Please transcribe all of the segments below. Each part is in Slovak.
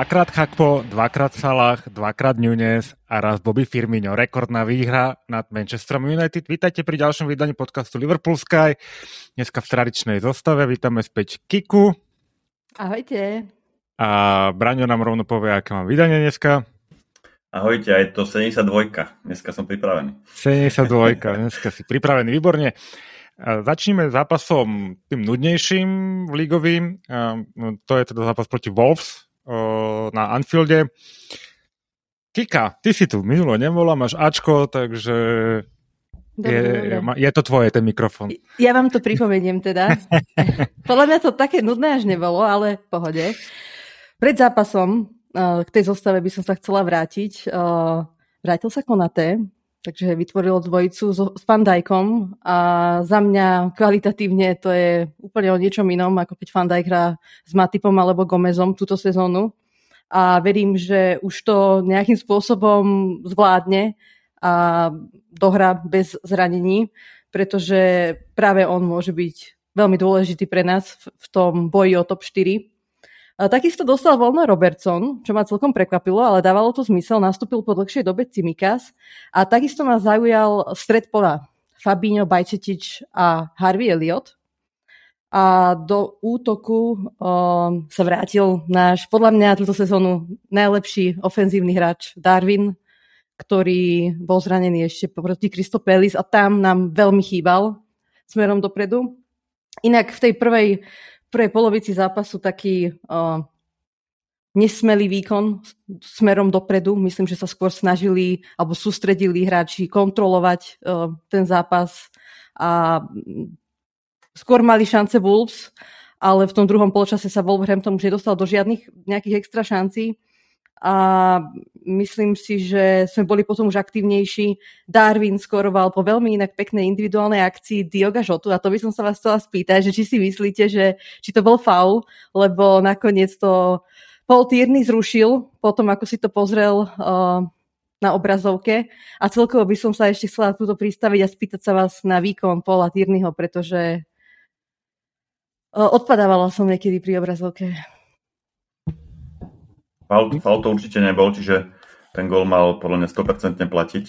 Dvakrát Chakpo, dvakrát Salah, dvakrát Nunes a raz Bobby Firmino. Rekordná výhra nad Manchesterom United. Vítajte pri ďalšom vydaní podcastu Liverpool Sky. Dneska v tradičnej zostave vítame späť Kiku. Ahojte. A Braňo nám rovno povie, aké mám vydanie dneska. Ahojte, aj to 72. Dneska som pripravený. 72. Dneska si pripravený, výborne. Začneme zápasom tým nudnejším ligovým. To je teda zápas proti Wolves na Anfielde. Kika, ty si tu minulo nebola, máš Ačko, takže Dobre, je, dobre. je to tvoje, ten mikrofón. Ja vám to pripomeniem teda. Podľa mňa to také nudné až nebolo, ale v pohode. Pred zápasom uh, k tej zostave by som sa chcela vrátiť. Uh, vrátil sa Konaté, takže vytvoril dvojicu so, s Fandajkom a za mňa kvalitatívne to je úplne o niečom inom, ako keď Fandajk hrá s Matipom alebo Gomezom túto sezónu. A verím, že už to nejakým spôsobom zvládne a dohra bez zranení, pretože práve on môže byť veľmi dôležitý pre nás v, v tom boji o top 4. Takisto dostal voľno Robertson, čo ma celkom prekvapilo, ale dávalo to zmysel. Nastúpil po dlhšej dobe Cimikas a takisto ma zaujal stred pola Fabinho, Bajčetič a Harvey Elliot. A do útoku um, sa vrátil náš, podľa mňa túto sezónu najlepší ofenzívny hráč Darwin, ktorý bol zranený ešte proti Kristopelis a tam nám veľmi chýbal smerom dopredu. Inak v tej prvej, prvej polovici zápasu taký uh, nesmelý výkon smerom dopredu. Myslím, že sa skôr snažili alebo sústredili hráči kontrolovať uh, ten zápas a skôr mali šance Wolves, ale v tom druhom poločase sa Wolverhampton už nedostal do žiadnych nejakých extra šancí a myslím si, že sme boli potom už aktívnejší. Darwin skoroval po veľmi inak peknej individuálnej akcii Dioga Žotu a to by som sa vás chcela spýtať, že či si myslíte, že či to bol faul, lebo nakoniec to Paul Tierney zrušil potom, ako si to pozrel uh, na obrazovke a celkovo by som sa ešte chcela túto pristaviť a spýtať sa vás na výkon Paula Tierneyho, pretože uh, odpadávala som niekedy pri obrazovke. Faul, faul to určite nebol, čiže ten gol mal podľa mňa 100% platiť.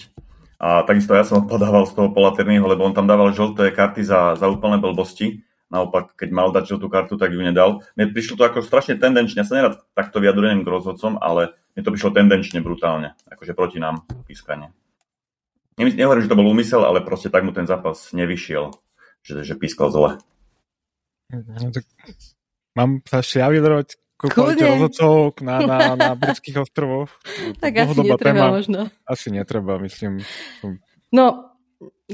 A takisto ja som podával z toho Polaternýho, lebo on tam dával žlté karty za, za úplné blbosti. Naopak, keď mal dať žltú kartu, tak ju nedal. Mne prišlo to ako strašne tendenčne. Ja sa nerad takto vyjadrujem k rozhodcom, ale mne to prišlo tendenčne brutálne. Akože proti nám pískanie. Nehovorím, že to bol úmysel, ale proste tak mu ten zápas nevyšiel. Že, že pískal zle. No, tak mám sa ešte Kľudne. rozhodcov na, na, na britských ostrovoch. Tak asi netreba téma. možno. Asi netreba, myslím. No,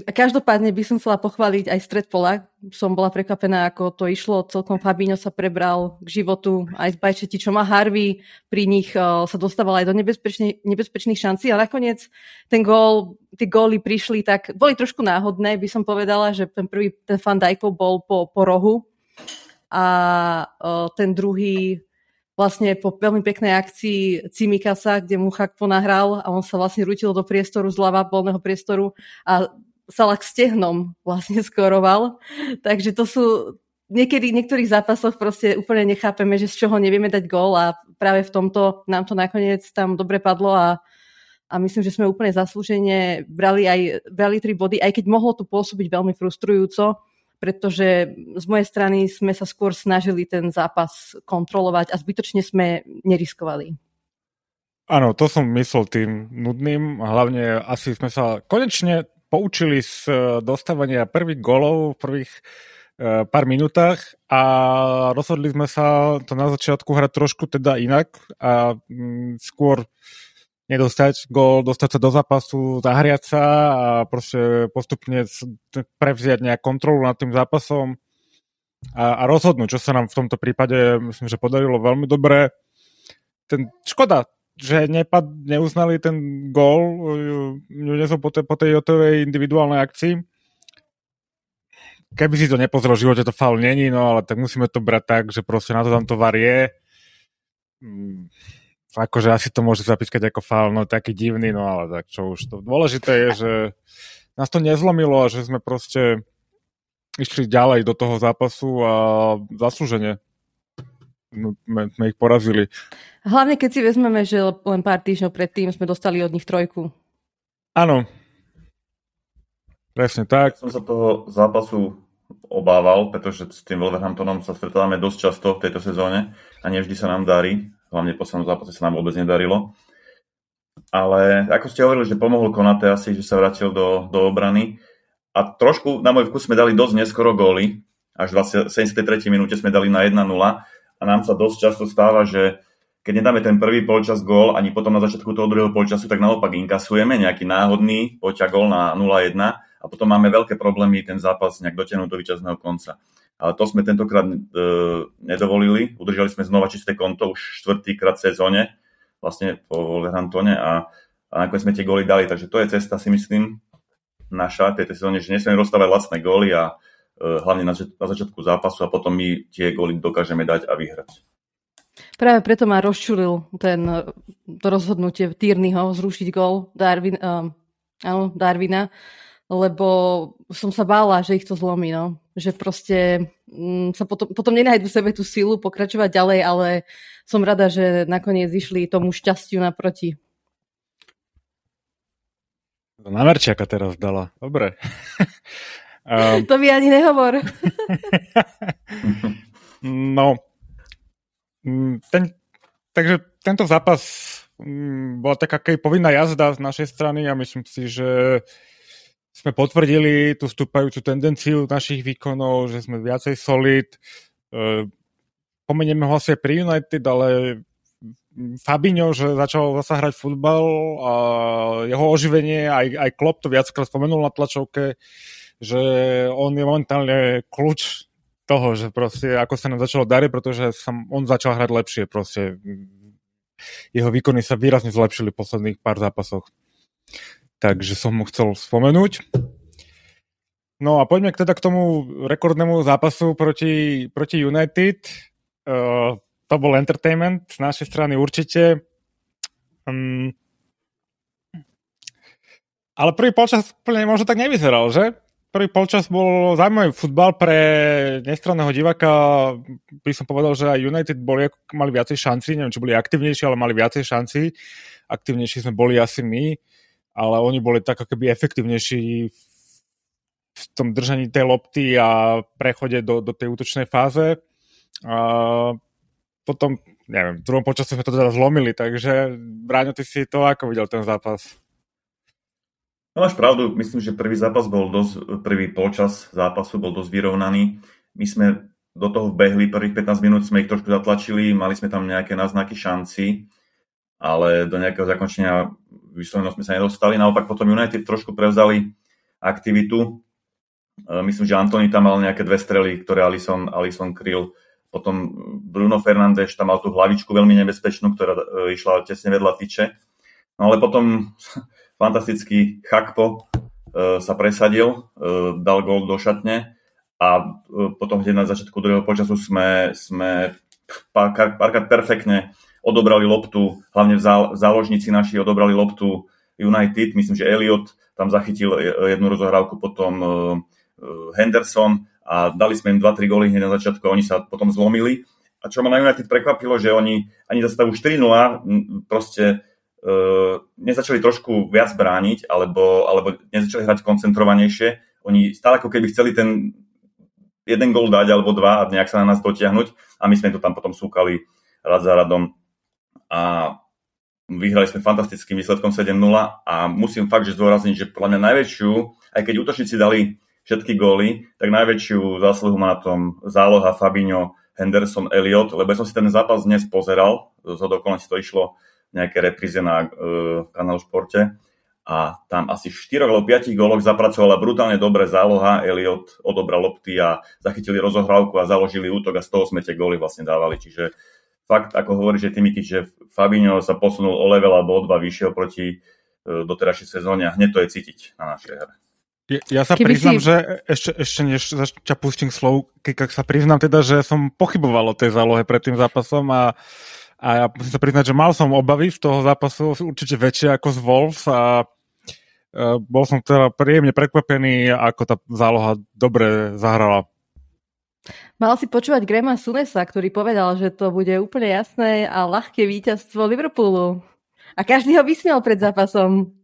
každopádne by som chcela pochváliť aj stred pola. Som bola prekvapená, ako to išlo. Celkom Fabinho sa prebral k životu aj z Bajčetičom a Harvey. Pri nich uh, sa dostával aj do nebezpečných, nebezpečných šancí a nakoniec ten gól, tie góly prišli tak, boli trošku náhodné, by som povedala, že ten prvý, ten Van Dijkov bol po, po rohu a uh, ten druhý vlastne po veľmi peknej akcii Cimikasa, kde mu Chakpo nahral a on sa vlastne rutil do priestoru zľava, voľného priestoru a Salah stehnom vlastne skoroval. Takže to sú niekedy v niektorých zápasoch proste úplne nechápeme, že z čoho nevieme dať gól a práve v tomto nám to nakoniec tam dobre padlo a, a myslím, že sme úplne zaslúžene brali aj brali tri body, aj keď mohlo to pôsobiť veľmi frustrujúco, pretože z mojej strany sme sa skôr snažili ten zápas kontrolovať a zbytočne sme neriskovali. Áno, to som myslel tým nudným. Hlavne asi sme sa konečne poučili z eh, dostávania prvých golov v prvých uh, pár minútach a rozhodli sme sa to na začiatku hrať trošku teda inak a mm, skôr nedostať gól, dostať sa do zápasu, zahriať sa a proste postupne prevziať nejak kontrolu nad tým zápasom a, a rozhodnúť, čo sa nám v tomto prípade myslím, že podarilo veľmi dobre. Ten, škoda, že nepad, neuznali ten gól Nunezov po, te, po tej Jotovej individuálnej akcii. Keby si to nepozrel v živote, to faul není, no ale tak musíme to brať tak, že proste na to tam to var je. Mm, akože asi to môže zapískať ako faul, no taký divný, no ale tak čo už to. Dôležité je, že nás to nezlomilo a že sme proste išli ďalej do toho zápasu a zaslúžene. no, sme, sme ich porazili. Hlavne keď si vezmeme, že len pár týždňov predtým sme dostali od nich trojku. Áno. Presne tak. Ja som sa toho zápasu obával, pretože s tým Wolverhamptonom sa stretávame dosť často v tejto sezóne a nevždy sa nám darí. Hlavne v poslednom zápase sa nám vôbec nedarilo. Ale ako ste hovorili, že pomohol Konate asi, že sa vrátil do, do obrany. A trošku na môj vkus sme dali dosť neskoro góly. Až v 73. minúte sme dali na 1-0 a nám sa dosť často stáva, že keď nedáme ten prvý polčas gól, ani potom na začiatku toho druhého polčasu, tak naopak inkasujeme nejaký náhodný poťa gól na 0-1 a potom máme veľké problémy ten zápas nejak dotiahnuť do víťazného konca. Ale to sme tentokrát e, nedovolili. Udržali sme znova čisté konto už štvrtýkrát v sezóne, vlastne po Wolverhamptone a, a nakoniec sme tie góly dali. Takže to je cesta, si myslím, naša v tejto sezóne, že nesmieme rozstávať lacné góly a e, hlavne na, na začiatku zápasu a potom my tie góly dokážeme dať a vyhrať. Práve preto ma rozčulil ten, to rozhodnutie Týrnyho zrušiť gól Darwin, um, áno, Darwina, lebo som sa bála, že ich to zlomí, no. Že proste um, sa potom, potom nenajdu sebe tú silu pokračovať ďalej, ale som rada, že nakoniec išli tomu šťastiu naproti. Na Merčiaka teraz dala. Dobre. um... To mi ani nehovor. no, Mm, ten, takže tento zápas mm, bola taká povinná jazda z našej strany a myslím si, že sme potvrdili tú stúpajúcu tendenciu našich výkonov, že sme viacej solid. E, pomenieme ho asi pri United, ale Fabinho, že začal zasa hrať futbal a jeho oživenie, aj, aj Klopp to viackrát spomenul na tlačovke, že on je momentálne kľúč toho, že proste ako sa nám začalo dariť, pretože sa, on začal hrať lepšie proste. Jeho výkony sa výrazne zlepšili v posledných pár zápasoch. Takže som mu chcel spomenúť. No a poďme teda k tomu rekordnému zápasu proti, proti United. Uh, to bol entertainment z našej strany určite. Um, ale prvý polčas úplne možno tak nevyzeral, že? prvý polčas bol zaujímavý futbal pre nestranného diváka. By som povedal, že aj United boli, mali viacej šanci, neviem, či boli aktivnejší, ale mali viacej šanci. Aktivnejší sme boli asi my, ale oni boli tak ako keby efektívnejší v tom držaní tej lopty a prechode do, do tej útočnej fáze. A potom, neviem, v druhom počasu sme to teda zlomili, takže Bráňo, ty si to ako videl ten zápas? No máš pravdu, myslím, že prvý zápas bol dosť, prvý polčas zápasu bol dosť vyrovnaný. My sme do toho vbehli, prvých 15 minút sme ich trošku zatlačili, mali sme tam nejaké náznaky šanci, ale do nejakého zakončenia vysloveno sme sa nedostali. Naopak potom United trošku prevzali aktivitu. E, myslím, že Antony tam mal nejaké dve strely, ktoré Alison, Alison kryl. Potom Bruno Fernández tam mal tú hlavičku veľmi nebezpečnú, ktorá e, išla tesne vedľa tyče. No ale potom fantastický Chakpo e, sa presadil, dal gól do šatne a potom hneď na začiatku druhého počasu sme, sme párkrát perfektne odobrali loptu, hlavne v záložníci naši odobrali loptu United, myslím, že Elliot tam zachytil jednu rozohrávku, potom Henderson a dali sme im 2-3 góly hneď na začiatku a oni sa potom zlomili. A čo ma na United prekvapilo, že oni ani za stavu 4-0 proste uh, nezačali trošku viac brániť, alebo, alebo nezačali hrať koncentrovanejšie. Oni stále ako keby chceli ten jeden gol dať alebo dva a nejak sa na nás dotiahnuť a my sme to tam potom súkali rad za radom a vyhrali sme fantastickým výsledkom 7-0 a musím fakt, že zdôrazniť, že podľa mňa najväčšiu, aj keď útočníci dali všetky góly, tak najväčšiu zásluhu má na tom záloha Fabinho, Henderson, Elliot, lebo ja som si ten zápas dnes pozeral, z okolností to išlo nejaké repríze na uh, kanálu Športe a tam asi 4 alebo 5 góloch zapracovala brutálne dobre záloha, Elliot odobral lopty a zachytili rozohrávku a založili útok a z toho sme tie góly vlastne dávali. Čiže fakt, ako hovorí, že Timiky, že Fabinho sa posunul o level alebo o dva vyššie oproti uh, doterajšej sezóne a hneď to je cítiť na našej hre. Ja, ja sa Keby priznám, si... že ešte, ešte než ťa pustím slov, keď sa priznám teda, že som pochyboval o tej zálohe pred tým zápasom a a ja musím sa priznať, že mal som obavy z toho zápasu určite väčšie ako z Wolves a e, bol som teda príjemne prekvapený, ako tá záloha dobre zahrala. Mal si počúvať Grema Sunesa, ktorý povedal, že to bude úplne jasné a ľahké víťazstvo Liverpoolu. A každý ho vysmiel pred zápasom.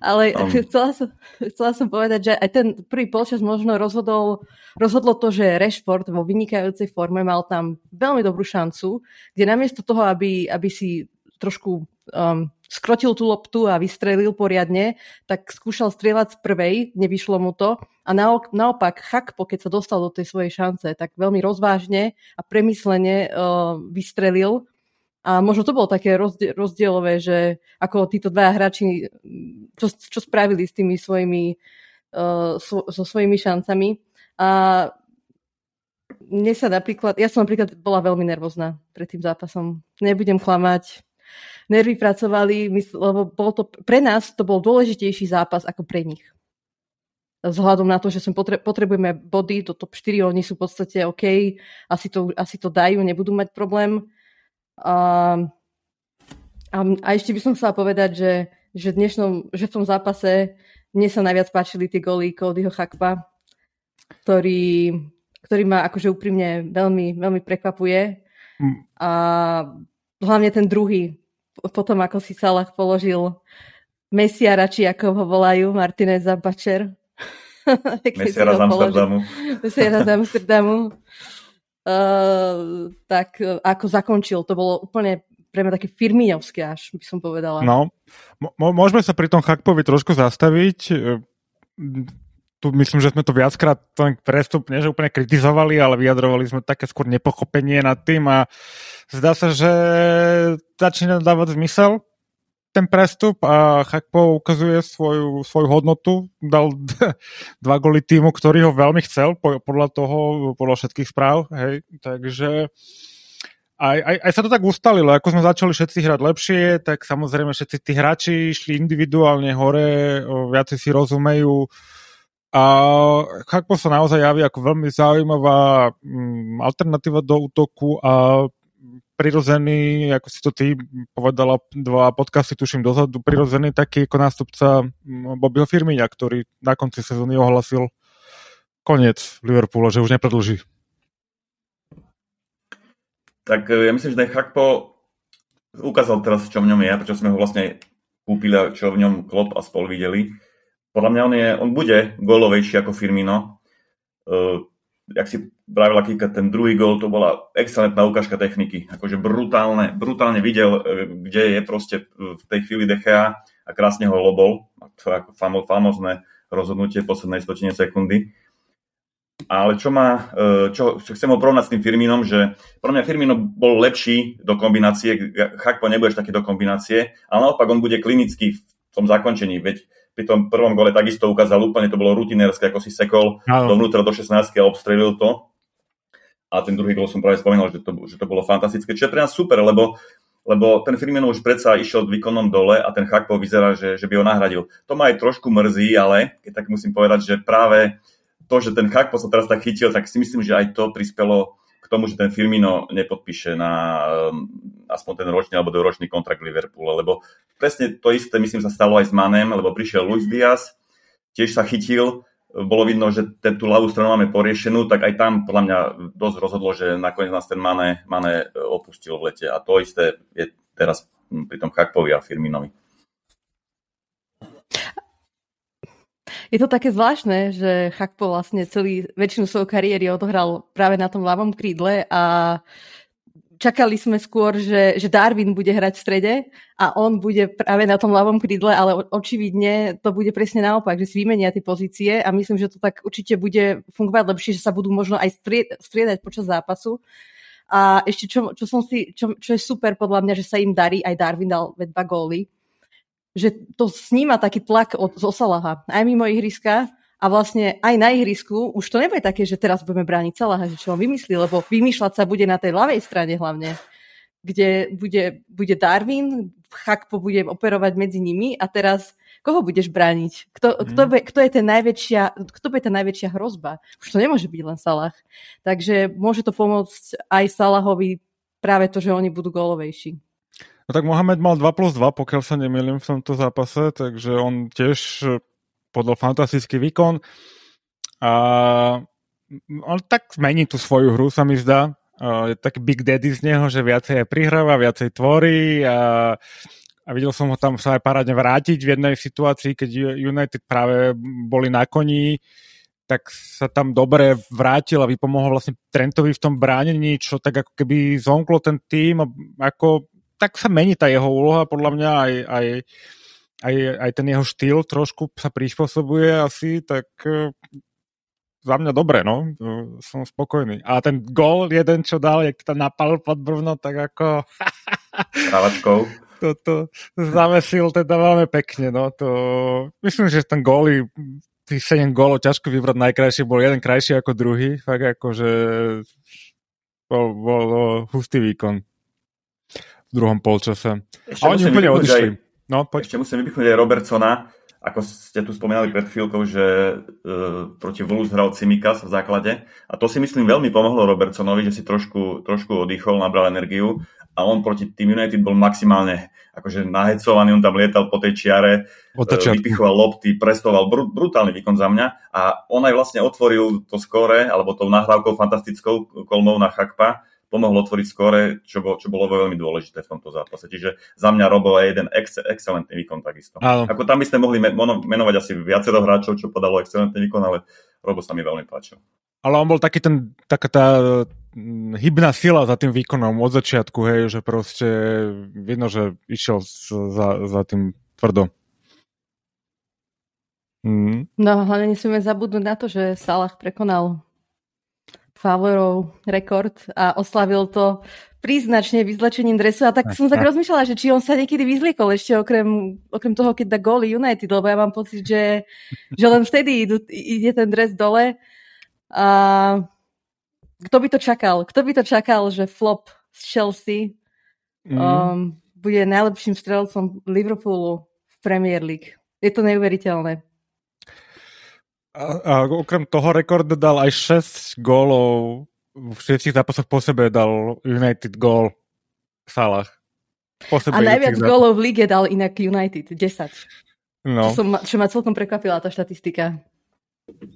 Ale um. chcela, som, chcela som povedať, že aj ten prvý polčas možno rozhodol, rozhodlo to, že Rashford vo vynikajúcej forme mal tam veľmi dobrú šancu, kde namiesto toho, aby, aby si trošku um, skrotil tú loptu a vystrelil poriadne, tak skúšal strieľať z prvej, nevyšlo mu to. A naopak Chakpo, keď sa dostal do tej svojej šance, tak veľmi rozvážne a premyslene uh, vystrelil. A možno to bolo také rozdielové, že ako títo dva hráči, čo, čo spravili s tými svojimi, uh, so, so svojimi šancami. A mne sa napríklad, ja som napríklad bola veľmi nervózna pred tým zápasom. Nebudem klamať, nervy pracovali, lebo bol to, pre nás to bol dôležitejší zápas ako pre nich. Vzhľadom na to, že sme potre- potrebujeme body do top 4, oni sú v podstate OK, asi to, asi to dajú, nebudú mať problém. A, a, a ešte by som chcela povedať, že, že, dnešnom, že v tom zápase mne sa najviac páčili tie goly Codyho Chakpa, ktorý, ktorý ma akože úprimne veľmi, veľmi prekvapuje. Mm. A hlavne ten druhý, potom ako si Salah položil Mesiara, či ako ho volajú, Martinez a Bačer. Mesiara z Amsterdamu. Mesiara z Amsterdamu. Uh, tak uh, ako zakončil, to bolo úplne pre mňa také firmiňovské až, by som povedala. No, m- môžeme sa pri tom Chakpovi trošku zastaviť. E, tu myslím, že sme to viackrát ten prestup, nie že úplne kritizovali, ale vyjadrovali sme také skôr nepochopenie nad tým a zdá sa, že začína dávať zmysel ten prestup a Chakpo ukazuje svoju, svoju hodnotu. Dal dva goly týmu, ktorý ho veľmi chcel, podľa toho, podľa všetkých správ. Hej. Takže aj, aj, aj sa to tak ustalilo. Ako sme začali všetci hrať lepšie, tak samozrejme všetci tí hráči išli individuálne hore, viacej si rozumejú. A Chakpo sa naozaj javí ako veľmi zaujímavá mm, alternatíva do útoku a prirozený, ako si to ty povedala dva podcasty, tuším dozadu, prirozený taký ako nástupca Bobbyho Firmíňa, ktorý na konci sezóny ohlasil koniec Liverpoolu, že už nepredlží. Tak e, ja myslím, že ten Chakpo ukázal teraz, čo v ňom je, prečo sme ho vlastne kúpili a čo v ňom Klopp a spol videli. Podľa mňa on, je, on bude golovejší ako Firmino. Uh, jak si pravila Kika, ten druhý gol, to bola excelentná ukážka techniky. Akože brutálne, brutálne videl, e, kde je proste v tej chvíli Dechea a krásne ho lobol. To je ako famo, famozné rozhodnutie poslednej stotine sekundy. Ale čo, má, e, čo, čo chcem ho porovnať s tým Firminom, že pro mňa Firmino bol lepší do kombinácie, Chakpo nebudeš taký do kombinácie, ale naopak on bude klinický v tom zakončení, veď pri tom prvom gole takisto ukázal úplne, to bolo rutinérske, ako si sekol Áno. dovnútra do 16 a obstrelil to. A ten druhý gol som práve spomínal, že to, že to bolo fantastické, čo je pre nás super, lebo lebo ten Firmino už predsa išiel výkonom dole a ten Chakpo vyzerá, že, že by ho nahradil. To ma aj trošku mrzí, ale keď tak musím povedať, že práve to, že ten Chakpo sa teraz tak chytil, tak si myslím, že aj to prispelo tomu, že ten Firmino nepodpíše na um, aspoň ten ročný alebo dvoročný kontrakt Liverpoole, lebo presne to isté, myslím, sa stalo aj s Manem, lebo prišiel Luis Diaz, tiež sa chytil, bolo vidno, že ten, tú ľavú stranu máme poriešenú, tak aj tam podľa mňa dosť rozhodlo, že nakoniec nás ten Mane, Mane opustil v lete a to isté je teraz pri tom Chakpovi a Firminovi. Je to také zvláštne, že Chakpo vlastne celý, väčšinu svojho kariéry odohral práve na tom ľavom krídle a čakali sme skôr, že, že Darwin bude hrať v strede a on bude práve na tom ľavom krídle, ale očividne to bude presne naopak, že si vymenia tie pozície a myslím, že to tak určite bude fungovať lepšie, že sa budú možno aj striedať počas zápasu. A ešte čo, čo, som si, čo, čo je super podľa mňa, že sa im darí, aj Darwin dal dva góly, že to sníma taký tlak od Osalaha aj mimo ihriska a vlastne aj na ihrisku už to nebude také, že teraz budeme brániť Salaha, že čo on vymyslí, lebo vymýšľať sa bude na tej ľavej strane hlavne, kde bude, bude Darwin, Chakpo bude operovať medzi nimi a teraz koho budeš brániť? Kto, mm. kto, be, kto, je ten najväčšia, kto bude tá najväčšia hrozba? Už to nemôže byť len Salah. Takže môže to pomôcť aj Salahovi práve to, že oni budú golovejší. No tak Mohamed mal 2 plus 2, pokiaľ sa nemýlim v tomto zápase, takže on tiež podal fantastický výkon. A on tak zmení tú svoju hru, sa mi zdá. Je taký big daddy z neho, že viacej aj prihráva, viacej tvorí a, a videl som ho tam sa aj parádne vrátiť v jednej situácii, keď United práve boli na koni, tak sa tam dobre vrátil a vypomohol vlastne Trentovi v tom bránení, čo tak ako keby zomklo ten tým ako, tak sa mení tá jeho úloha, podľa mňa aj, aj, aj, aj ten jeho štýl trošku sa prispôsobuje asi, tak za mňa dobre, no. Som spokojný. A ten gol jeden, čo dal, jak tam napal pod brvno, tak ako... Právačkou. To, to zavesil teda veľmi pekne, no. To... Myslím, že ten gól tých 7 gólov ťažko vybrať najkrajšie, bol jeden krajší ako druhý, fakt akože bol, bol, bol hustý výkon v druhom polčase. Ešte A oni úplne odišli. Aj, no, poď. Ešte musím vypichnúť aj Robertsona, ako ste tu spomínali pred chvíľkou, že e, proti Wolves hral Cimikas v základe. A to si myslím veľmi pomohlo Robertsonovi, že si trošku, trošku oddychol, nabral energiu a on proti Team United bol maximálne akože nahecovaný, on tam lietal po tej čiare, e, vypichoval lopty, prestoval, br- brutálny výkon za mňa a on aj vlastne otvoril to skóre, alebo tou nahrávkou fantastickou kolmou na Chakpa, pomohlo otvoriť skóre, čo, bolo, čo bolo veľmi dôležité v tomto zápase. Čiže za mňa Robo je jeden ex, excelentný výkon takisto. Áno. Ako tam by sme mohli menovať asi viacero hráčov, čo podalo excelentný výkon, ale Robo sa mi veľmi páčil. Ale on bol taký ten, taká tá mm, hybná sila za tým výkonom od začiatku, hej, že proste vidno, že išiel za, za tým tvrdo. Mm. No hlavne nesmieme zabudnúť na to, že Salah prekonal Favorov rekord a oslavil to príznačne vyzlečením dresu a tak som tak rozmýšľala, že či on sa niekedy vyzliekol ešte okrem, okrem toho, keď dá góly United, lebo ja mám pocit, že, že len vtedy idú, ide ten dres dole a kto by to čakal? Kto by to čakal, že flop z Chelsea mm. um, bude najlepším strelcom Liverpoolu v Premier League? Je to neuveriteľné. A, a okrem toho rekord dal aj 6 gólov v 6 zápasoch po sebe dal United gól Salah. Po sebe a najviac gólov v lige dal inak United, 10. No. Čo, som, čo ma celkom prekvapila tá štatistika.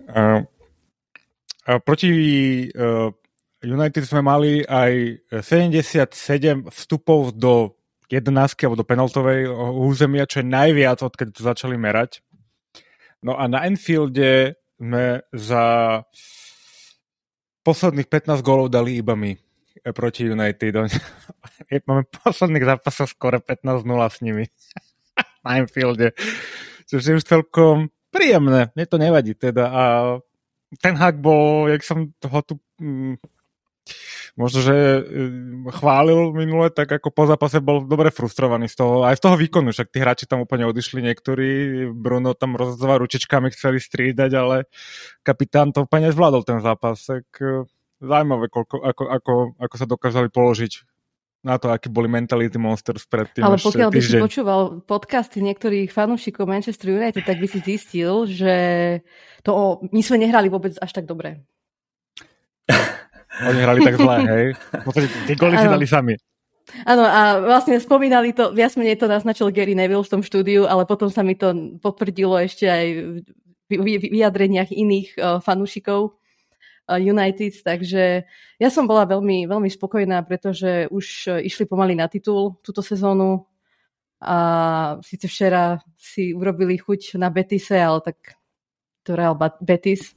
A, a proti uh, United sme mali aj 77 vstupov do 11 alebo do penaltovej územia, čo je najviac, odkedy to začali merať. No a na Enfielde sme za posledných 15 gólov dali iba my eh, proti United. Máme posledných zápasov skoro 15-0 s nimi na Enfielde. Čo je už celkom príjemné. Mne to nevadí teda. A ten hak bol, jak som ho tu mm, možno, že e, chválil minule, tak ako po zápase bol dobre frustrovaný z toho, aj z toho výkonu, však tí hráči tam úplne odišli niektorí, Bruno tam rozdva ručičkami chceli striedať, ale kapitán to úplne zvládol ten zápas, tak e, zaujímavé, koľko, ako, ako, ako sa dokázali položiť na to, aký boli Mentality Monsters predtým. Ale pokiaľ by si počúval podcasty niektorých fanúšikov Manchester United, tak by si zistil, že to, my sme nehrali vôbec až tak dobre. Oni hrali tak zle, hej? V podstate tie goly si dali sami. Áno, a vlastne spomínali to, viac menej to naznačil Gary Neville v tom štúdiu, ale potom sa mi to potvrdilo ešte aj v vyjadreniach iných uh, fanúšikov uh, United, takže ja som bola veľmi, veľmi spokojná, pretože už uh, išli pomaly na titul túto sezónu a síce včera si urobili chuť na Betise, ale tak to Real Betis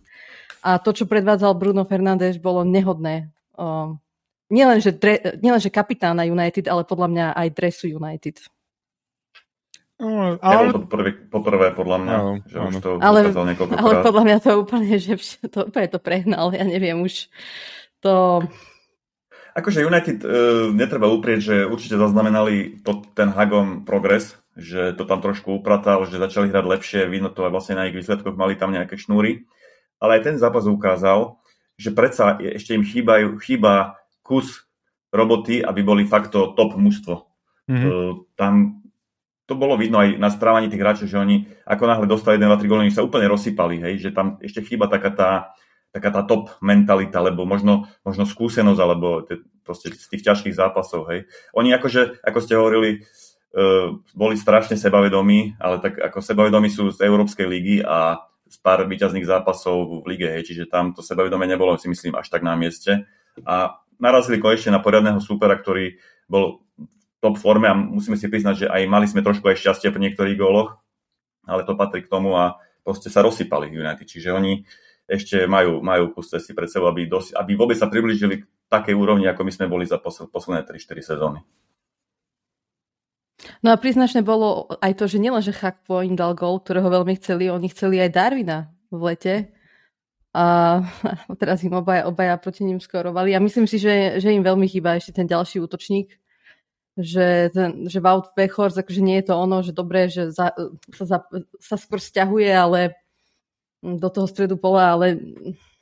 a to, čo predvádzal Bruno Fernández, bolo nehodné. Uh, nielen, že, dre, nielen, že kapitána United, ale podľa mňa aj dresu United. No, ale... To prvé, poprvé podľa mňa, no, že už to ale, ale podľa mňa to úplne, že to, úplne to prehnal, ja neviem, už to... Akože United uh, netreba uprieť, že určite zaznamenali to, ten Hagom progres, že to tam trošku upratal, že začali hrať lepšie, vidno to aj vlastne na ich výsledkoch, mali tam nejaké šnúry ale aj ten zápas ukázal, že predsa ešte im chýbajú, chýba kus roboty, aby boli fakt to top mužstvo. Mm-hmm. Uh, tam to bolo vidno aj na správaní tých hráčov, že oni ako náhle dostali 1, 2, 3 góly, sa úplne rozsypali, hej, že tam ešte chýba taká tá, taká tá top mentalita, lebo možno, možno skúsenosť, alebo te, proste z tých ťažkých zápasov, hej. Oni akože, ako ste hovorili, uh, boli strašne sebavedomí, ale tak ako sebavedomí sú z Európskej ligy a z pár výťazných zápasov v lige, hej, čiže tam to sebavedomie nebolo, si myslím, až tak na mieste. A narazili konečne na poriadného súpera, ktorý bol v top forme a musíme si priznať, že aj mali sme trošku aj šťastie pri niektorých góloch, ale to patrí k tomu a proste sa rozsypali United. Čiže oni ešte majú, majú kus cesty pred sebou, aby, dos- aby vôbec sa priblížili k takej úrovni, ako my sme boli za posl- posledné 3-4 sezóny. No a príznačné bolo aj to, že nielen, že Chakpo im dal gol, ktorého veľmi chceli, oni chceli aj Darwina v lete. A teraz im obaja, obaja proti ním skorovali. A myslím si, že, že im veľmi chýba ešte ten ďalší útočník. Že, ten, že Wout Pechors, akože nie je to ono, že dobré, že za, sa, za, sa skôr stiahuje, ale do toho stredu pola, ale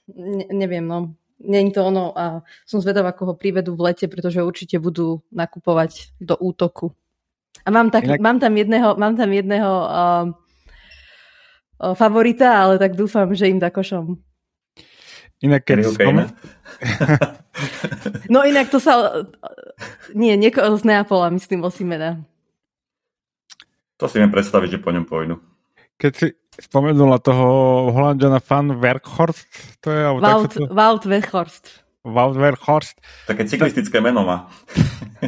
ne, neviem, no. Není to ono a som zvedavá, ako ho privedú v lete, pretože určite budú nakupovať do útoku. A mám, tak, Inak... mám tam jedného, mám tam jedného uh, uh, favorita, ale tak dúfam, že im da košom. Inak keď spomen... no inak to sa... Nie, niekoho z Neapola, myslím, Osimena. To si viem predstaviť, že po ňom pôjdu. Keď si spomenula toho Holandžana Fan Werkhorst, to je... Wout, to... Wout Werkhorst. Wout Werkhorst. Také cyklistické meno má.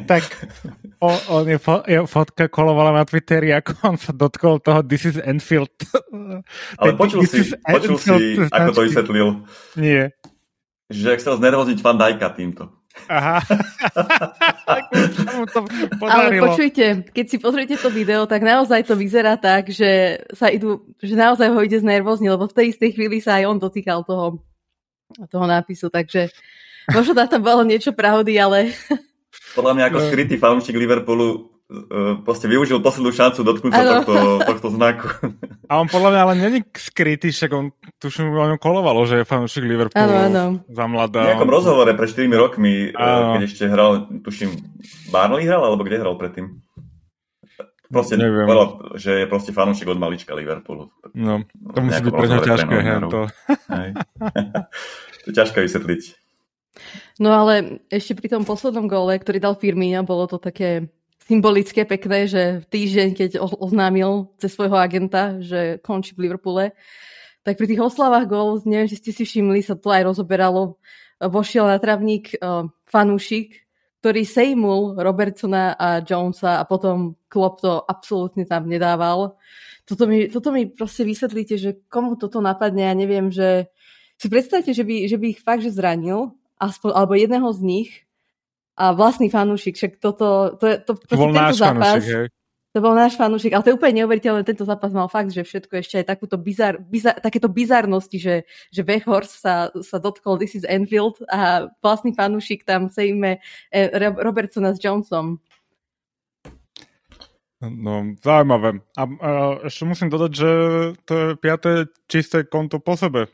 tak on je, fo, je fotka kolovala na Twitteri, ako on sa dotkol toho This is Enfield. Ale počul si, počul si, ako to vysvetlil? Nie. Že chcel znervozniť Van Dijka týmto. Aha. Ale počujte, keď si pozriete to video, tak naozaj to vyzerá tak, že sa idú, že naozaj ho ide znervozniť, lebo v tej istej chvíli sa aj on dotýkal toho, toho nápisu, takže možno tam bolo niečo pravdy, ale podľa mňa ako no. skrytý fanúšik Liverpoolu uh, proste využil poslednú šancu dotknúť sa tohto, tohto znaku. A on podľa mňa ale není skrytý, však on tuším, o ňom kolovalo, že je fanúšik Liverpoolu ano, ano. za mladá. V nejakom rozhovore pred 4 rokmi, ano. keď ešte hral, tuším, Barnley hral, alebo kde hral predtým? Proste Neviem. povedal, že je proste fanúšik od malička Liverpoolu. No, to musí byť pre ťažké. to. to ťažké vysvetliť. No ale ešte pri tom poslednom gole, ktorý dal Firmino, bolo to také symbolické, pekné, že týždeň, keď oznámil cez svojho agenta, že končí v Liverpoole, tak pri tých oslavách gol, neviem, či ste si všimli, sa to aj rozoberalo, vošiel na travník uh, fanúšik, ktorý sejmul Robertsona a Jonesa a potom Klopp to absolútne tam nedával. Toto mi, toto mi proste vysvetlíte, že komu toto napadne, ja neviem, že si predstavte, že by, že by ich fakt že zranil aspoň, alebo jedného z nich a vlastný fanúšik, však toto, to, to, to, to bol náš zápas, fanúšik, hej. To bol náš fanúšik, ale to je úplne neuveriteľné, tento zápas mal fakt, že všetko ešte aj takúto bizar, bizar, takéto bizarnosti, že, že Bechhorst sa, sa dotkol This is Enfield a vlastný fanúšik tam sejme eh, Robertsona s Johnsonom. No, zaujímavé. A, a ešte musím dodať, že to je piaté čisté konto po sebe.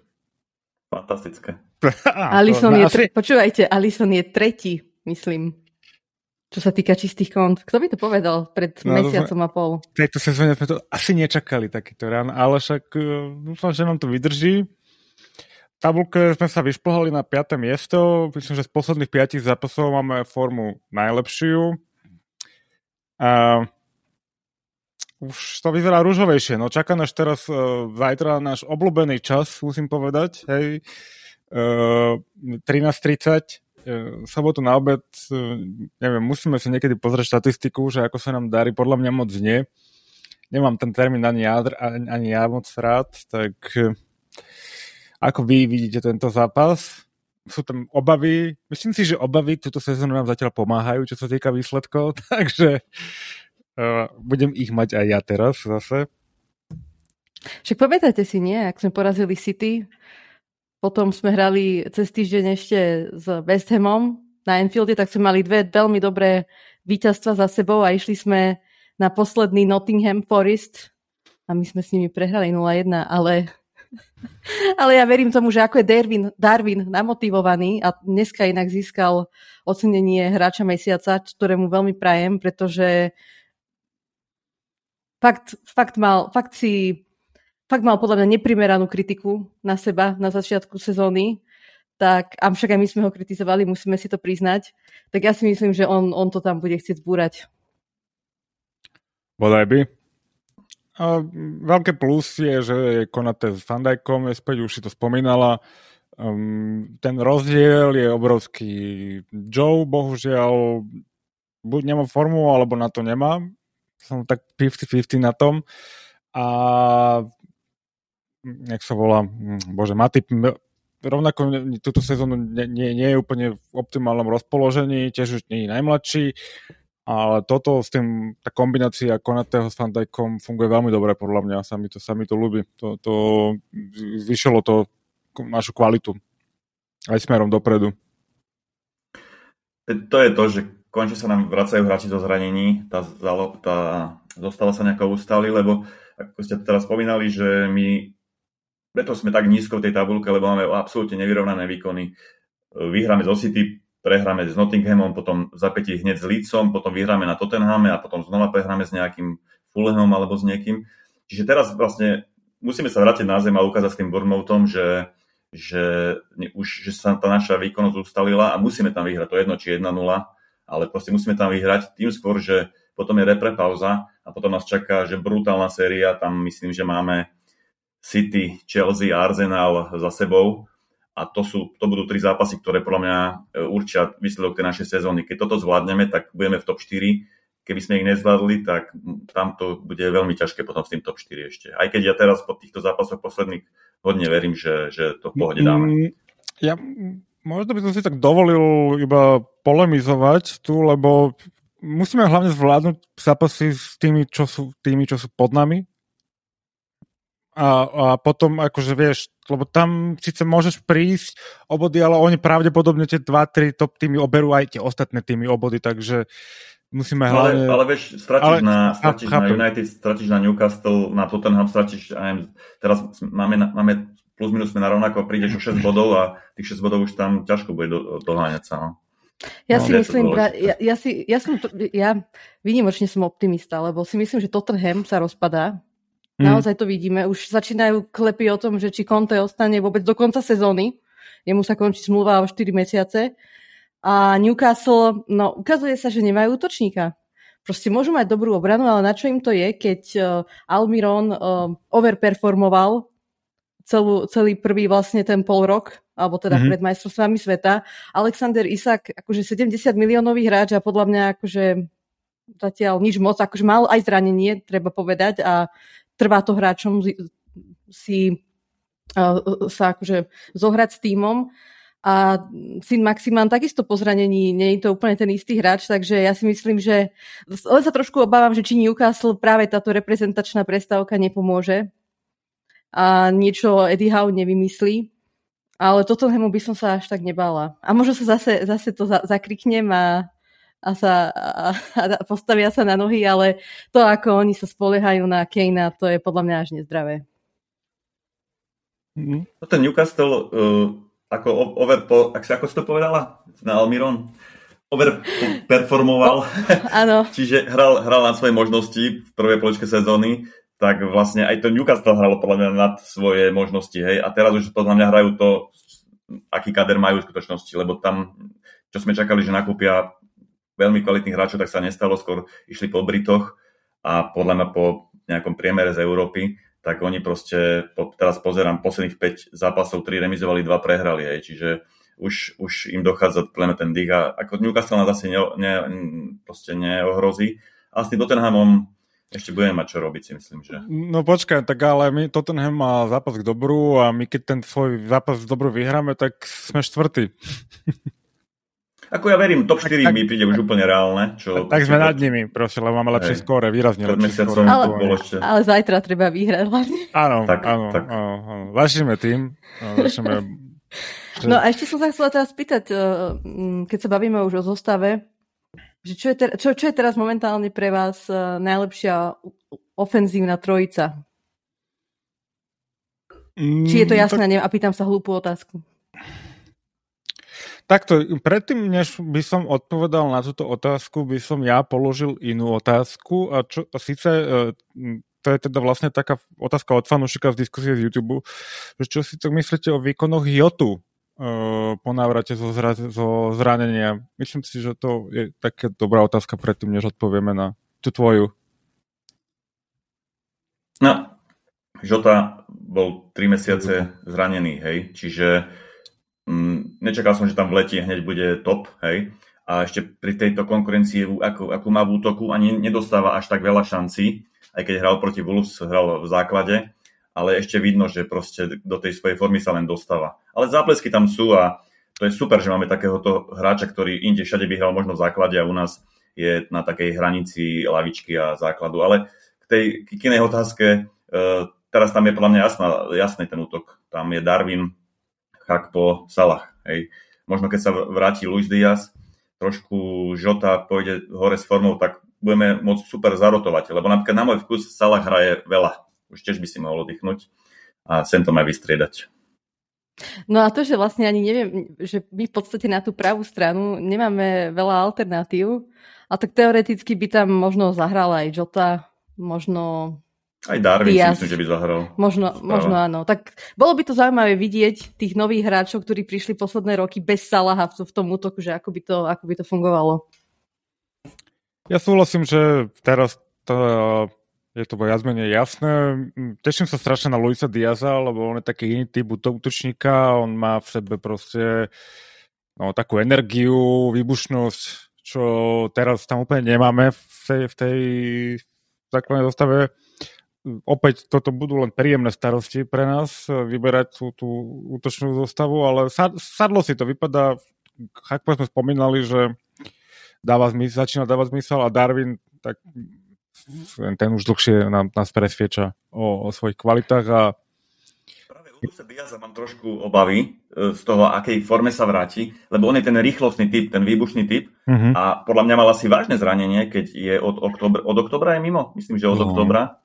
Fantastické. Alison je, tre- počúvajte, Alison je tretí, myslím, čo sa týka čistých kont. Kto by to povedal pred no, mesiacom sme, a pol? V tejto sezóne sme to asi nečakali takýto rán, ale však uh, dúfam, že nám to vydrží. V tabulke sme sa vyšplhali na 5. miesto. Myslím, že z posledných 5 zápasov máme formu najlepšiu. A už to vyzerá rúžovejšie. No čaká nás teraz uh, zajtra náš obľúbený čas, musím povedať. Hej. Uh, 13.30 uh, sobotu na obed, uh, neviem, musíme si niekedy pozrieť štatistiku, že ako sa nám darí, podľa mňa moc nie. Nemám ten termín ani ja, ani, ja moc rád, tak ako vy vidíte tento zápas? Sú tam obavy, myslím si, že obavy túto sezónu nám zatiaľ pomáhajú, čo sa týka výsledkov, takže Uh, budem ich mať aj ja teraz zase. Však pamätáte si, nie? Ak sme porazili City, potom sme hrali cez týždeň ešte s West Hamom na Enfielde, tak sme mali dve veľmi dobré víťazstva za sebou a išli sme na posledný Nottingham Forest. A my sme s nimi prehrali 0-1, ale, ale ja verím tomu, že ako je Darwin, Darwin namotivovaný a dneska inak získal ocenenie hráča mesiaca, ktorému veľmi prajem, pretože fakt, fakt, mal, fakt si fakt mal podľa mňa neprimeranú kritiku na seba na začiatku sezóny, tak, a však aj my sme ho kritizovali, musíme si to priznať, tak ja si myslím, že on, on to tam bude chcieť zbúrať. Bodaj by. A veľké plus je, že je Konate s Fandajkom, späť, už si to spomínala. Um, ten rozdiel je obrovský. Joe, bohužiaľ, buď nemá formu, alebo na to nemá. Som tak 50-50 na tom. A nech sa volá, bože, Matip rovnako túto sezónu nie, nie, nie je úplne v optimálnom rozpoložení, tiež už nie je najmladší, ale toto s tým, tá kombinácia Konatého s Fandajkom funguje veľmi dobre podľa mňa, sa mi to, sa mi to ľúbi. To, to vyšlo to našu kvalitu aj smerom dopredu. To je to, že konečne sa nám vracajú hráči zo zranení, tá, tá zostala sa nejako ustali, lebo ako ste teraz spomínali, že my preto sme tak nízko v tej tabulke, lebo máme absolútne nevyrovnané výkony. Vyhráme zo City, prehráme s Nottinghamom, potom zapätí hneď s Leedsom, potom vyhráme na Tottenhame a potom znova prehráme s nejakým Fulhamom alebo s niekým. Čiže teraz vlastne musíme sa vrátiť na zem a ukázať s tým Bournemouthom, že, že, už, že sa tá naša výkonnosť ustalila a musíme tam vyhrať. To jedno, či 1-0, ale proste musíme tam vyhrať tým skôr, že potom je repre pauza a potom nás čaká, že brutálna séria, tam myslím, že máme City, Chelsea a Arsenal za sebou a to, sú, to budú tri zápasy, ktoré podľa mňa e, určia výsledok tej našej sezóny. Keď toto zvládneme, tak budeme v top 4. Keby sme ich nezvládli, tak tam to bude veľmi ťažké potom s tým top 4 ešte. Aj keď ja teraz po týchto zápasoch posledných hodne verím, že, že to v pohode dáme. Mm, ja možno by som si tak dovolil iba polemizovať tu, lebo musíme hlavne zvládnuť zápasy s tými, čo sú, tými, čo sú pod nami, a, a potom akože vieš, lebo tam síce môžeš prísť o body, ale oni pravdepodobne tie 2-3 top týmy oberú aj tie ostatné týmy o body, takže musíme hlavne... Ale, ale vieš, stratíš, ale, na, stratíš na United, stratíš na Newcastle, na Tottenham, stratíš, aj, teraz máme, máme plus minus sme na rovnako, prídeš o 6 bodov a tých 6 bodov už tam ťažko bude do, doháňať sa. No. Ja no, si myslím, ja, ja, si, ja, som, ja vynimočne som optimista, lebo si myslím, že Tottenham sa rozpadá Mm. Naozaj to vidíme. Už začínajú klepy o tom, že či Conte ostane vôbec do konca sezóny. Jemu sa končí zmluva o 4 mesiace. A Newcastle, no ukazuje sa, že nemajú útočníka. Proste môžu mať dobrú obranu, ale na čo im to je, keď uh, Almiron uh, overperformoval celú, celý prvý vlastne ten pol rok, alebo teda mm-hmm. pred majstrovstvami sveta. Alexander Isak, akože 70 miliónový hráč a podľa mňa akože zatiaľ nič moc, akože mal aj zranenie, treba povedať, a trvá to hráčom si sa akože zohrať s týmom a syn Maximán takisto po zranení, nie je to úplne ten istý hráč, takže ja si myslím, že len sa trošku obávam, že či Newcastle práve táto reprezentačná prestávka nepomôže a niečo Eddie Howe nevymyslí. Ale toto by som sa až tak nebala. A možno sa zase, zase to za, zakriknem a a, sa, a, a postavia sa na nohy, ale to, ako oni sa spoliehajú na Kejna, to je podľa mňa až nezdravé. Mm. Ten Newcastle, uh, ako over, po, ak si, ako si to povedala na Almiron, over performoval. Áno. Čiže hral, hral na svoje možnosti v prvej poločke sezóny, tak vlastne aj to Newcastle hralo podľa mňa nad svoje možnosti, hej. A teraz už podľa mňa hrajú to, aký kader majú v skutočnosti, lebo tam, čo sme čakali, že nakúpia veľmi kvalitných hráčov, tak sa nestalo, skôr išli po Britoch a podľa mňa po nejakom priemere z Európy, tak oni proste, po, teraz pozerám, posledných 5 zápasov, 3 remizovali, 2 prehrali, hej, čiže už, už im dochádza plne ten dig a ako Newcastle nás asi ne, ne, proste neohrozí. A s tým Tottenhamom ešte budeme mať čo robiť, si myslím, že... No počkaj, tak ale my Tottenham má zápas k dobru a my keď ten svoj zápas k dobru vyhráme, tak sme štvrtí. Ako ja verím, top 4 tak, mi príde tak, už úplne reálne. Čo, tak, sme nad nimi, proste, lebo máme lepšie skóre, výrazne lepšie skóre. Ale, ale zajtra treba vyhrať hlavne. Áno, tak, áno, tak. áno, áno. Začneme tým. Začneme... No a ešte som sa chcela teraz spýtať, eh, keď sa bavíme už o zostave, že čo, je ter- čo, čo je teraz momentálne pre vás eh, najlepšia ofenzívna trojica? Mm, Či je to mm, jasné? Tak... A pýtam sa hlúpu otázku. Takto, predtým, než by som odpovedal na túto otázku, by som ja položil inú otázku a, čo, a síce e, to je teda vlastne taká otázka od fanúšika z diskusie z YouTube, že čo si tak myslíte o výkonoch Jotu uh, po návrate zo, zra, zo zranenia? Myslím si, že to je taká dobrá otázka predtým, než odpovieme na tú tvoju. No, Žota bol 3 mesiace zranený, hej, čiže nečakal som, že tam v lete hneď bude top, hej, a ešte pri tejto konkurencii, ako, ako má v útoku, ani nedostáva až tak veľa šancí, aj keď hral proti Wolves, hral v základe, ale ešte vidno, že proste do tej svojej formy sa len dostáva. Ale záplesky tam sú a to je super, že máme takéhoto hráča, ktorý inde všade by hral možno v základe a u nás je na takej hranici lavičky a základu. Ale k tej kikinej otázke, e, teraz tam je podľa mňa jasná, jasný ten útok. Tam je Darwin, Chakpo, Salah. Hej. Možno keď sa vráti Luis Diaz, trošku Žota pôjde hore s formou, tak budeme môcť super zarotovať. Lebo napríklad na môj vkus Salah hraje veľa. Už tiež by si mohol oddychnúť a sem to má vystriedať. No a to, že vlastne ani neviem, že my v podstate na tú pravú stranu nemáme veľa alternatív, a tak teoreticky by tam možno zahrala aj Jota, možno aj Darwin Diaz. si myslím, že by zahral. Možno, možno áno. Tak bolo by to zaujímavé vidieť tých nových hráčov, ktorí prišli posledné roky bez Salaha v, tom útoku, že ako by to, ako by to fungovalo. Ja súhlasím, že teraz to je to viac menej jasné. Teším sa strašne na Luisa Diaza, lebo on je taký iný typ útočníka, on má v sebe proste no, takú energiu, výbušnosť, čo teraz tam úplne nemáme v tej, v tej základnej zostave. Opäť toto budú len príjemné starosti pre nás, vyberať tú, tú útočnú zostavu, ale sadlo si to, vypadá, ako sme spomínali, že dáva zmysel, začína dávať zmysel a Darwin tak ten už dlhšie nám, nás presvieča o, o svojich kvalitách a Luisa Diaza mám trošku obavy e, z toho, akej forme sa vráti, lebo on je ten rýchlostný typ, ten výbušný typ uh-huh. a podľa mňa mal asi vážne zranenie, keď je od oktobra, od oktobra je mimo, myslím, že od uh-huh. oktobra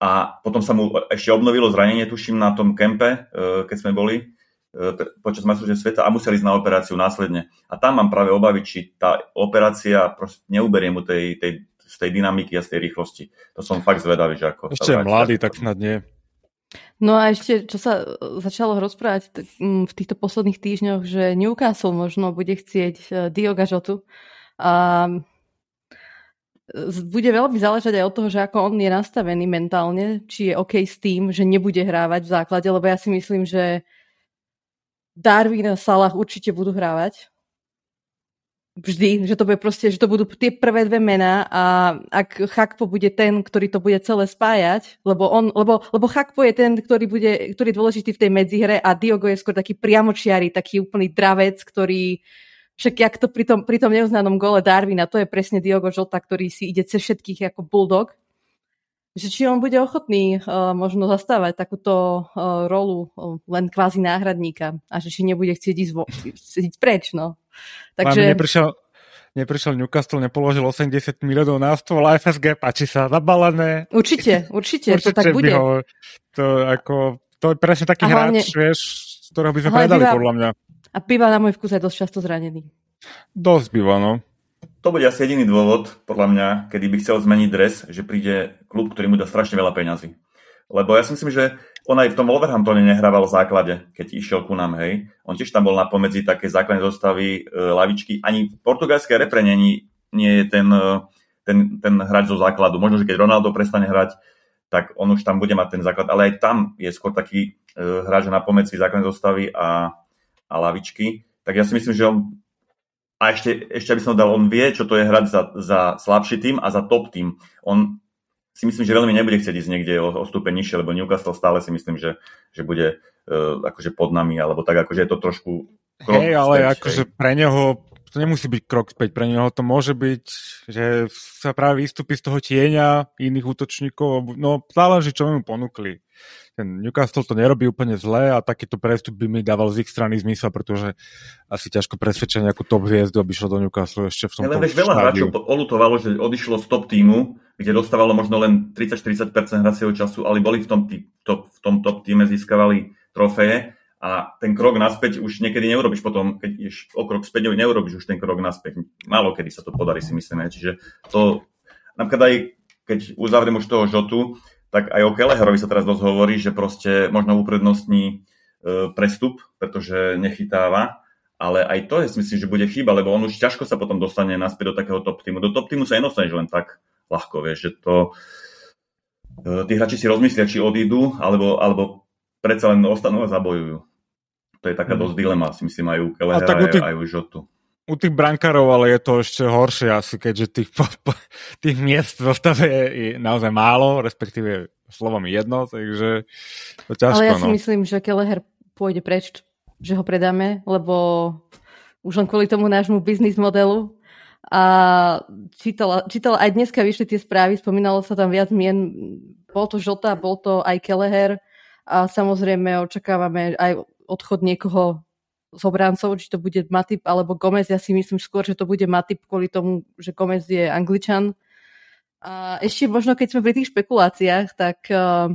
a potom sa mu ešte obnovilo zranenie, tuším, na tom kempe, e, keď sme boli e, počas majstrovstiev sveta a museli ísť na operáciu následne. A tam mám práve obavy, či tá operácia neuberie mu tej, tej z tej dynamiky a z tej rýchlosti. To som fakt zvedavý, že ako... Ešte je mladý, tak snad nie. No a ešte, čo sa e, začalo rozprávať v týchto posledných týždňoch, že Newcastle možno bude chcieť Dioga Žotu a bude veľmi záležať aj od toho, že ako on je nastavený mentálne, či je OK s tým, že nebude hrávať v základe, lebo ja si myslím, že Darwin a Salah určite budú hrávať. Vždy, že to bude proste, že to budú tie prvé dve mená a ak Chakpo bude ten, ktorý to bude celé spájať, lebo on, lebo, lebo Chakpo je ten, ktorý bude, ktorý je dôležitý v tej medzihre a Diogo je skôr taký priamočiary, taký úplný dravec, ktorý však jak to pri tom, pri tom neuznanom gole Darwina, to je presne Diogo Jota, ktorý si ide cez všetkých ako bulldog že či on bude ochotný uh, možno zastávať takúto uh, rolu uh, len kvázi náhradníka a že či nebude chcieť ísť, vo, ísť preč. No. Takže... Neprišiel, neprišiel Newcastle, nepoložil 80 miliónov na stôl FSG páči sa zabalené. Určite, určite, určite to tak bude. Ho, to, ako, to je presne taký hlavne, hráč, vieš, z ktorého by sme predali, podľa mňa. A býva na môj vkus aj dosť často zranený. Dosť býva, no. To bude asi jediný dôvod, podľa mňa, kedy by chcel zmeniť dres, že príde klub, ktorý mu dá strašne veľa peňazí. Lebo ja si myslím, že on aj v tom Wolverhamptone nehrával v základe, keď išiel ku nám, hej. On tiež tam bol na pomedzi také základné zostavy e, lavičky. Ani v portugalskej repre nie, nie je ten, e, ten, ten hráč zo základu. Možno, že keď Ronaldo prestane hrať, tak on už tam bude mať ten základ. Ale aj tam je skôr taký e, hráč na pomedzi základnej zostavy a, a lavičky. Tak ja si myslím, že on a ešte, ešte aby som dal, on vie, čo to je hrať za, za slabší tým a za top tým. On si myslím, že veľmi nebude chcieť ísť niekde o, o stupeň nižšie, lebo Newcastle stále si myslím, že, že bude uh, akože pod nami, alebo tak akože je to trošku Hej, ale späť, akože pre neho to nemusí byť krok späť, pre neho. To môže byť, že sa práve vystúpi z toho tieňa iných útočníkov, no záleží, čo mu ponúkli. Ten Newcastle to nerobí úplne zle a takýto prestup by mi dával z ich strany zmysel, pretože asi ťažko presvedčať nejakú top hviezdu, aby šlo do Newcastle ešte v tom Ale veľa hráčov olutovalo, že odišlo z top týmu, kde dostávalo možno len 30-40% hracieho času, ale boli v tom, top, v tom top týme, získavali trofeje a ten krok naspäť už niekedy neurobiš potom, keď ješ o krok späť, neurobiš už ten krok naspäť. Málo kedy sa to podarí, si myslíme. Čiže to, napríklad aj keď uzavriem už toho žotu, tak aj o Kelleherovi sa teraz dosť hovorí, že proste možno uprednostní e, prestup, pretože nechytáva, ale aj to je, myslím, že bude chyba, lebo on už ťažko sa potom dostane naspäť do takého top týmu. Do top týmu sa nedostaneš len tak ľahko, vieš, že to... tí hráči si rozmyslia, či odídu, alebo, alebo predsa len ostanú a zabojujú. To je taká mm. dosť dilema, si myslím, aj u Kelehera, tak tých, aj u Žotu. U tých brankárov, ale je to ešte horšie asi, keďže tých, tých miest v zostave je, je naozaj málo, respektíve slovami jedno, takže to ťažko. Ale ja si no. myslím, že Keleher pôjde preč, že ho predáme, lebo už len kvôli tomu nášmu biznis modelu a čítala, čítala aj dneska vyšli tie správy, spomínalo sa tam viac mien, bol to Žota, bol to aj Keleher a samozrejme očakávame aj odchod niekoho z obrancov, či to bude Matip alebo Gomez. Ja si myslím skôr, že to bude Matip kvôli tomu, že Gomez je Angličan. A ešte možno, keď sme pri tých špekuláciách, tak uh,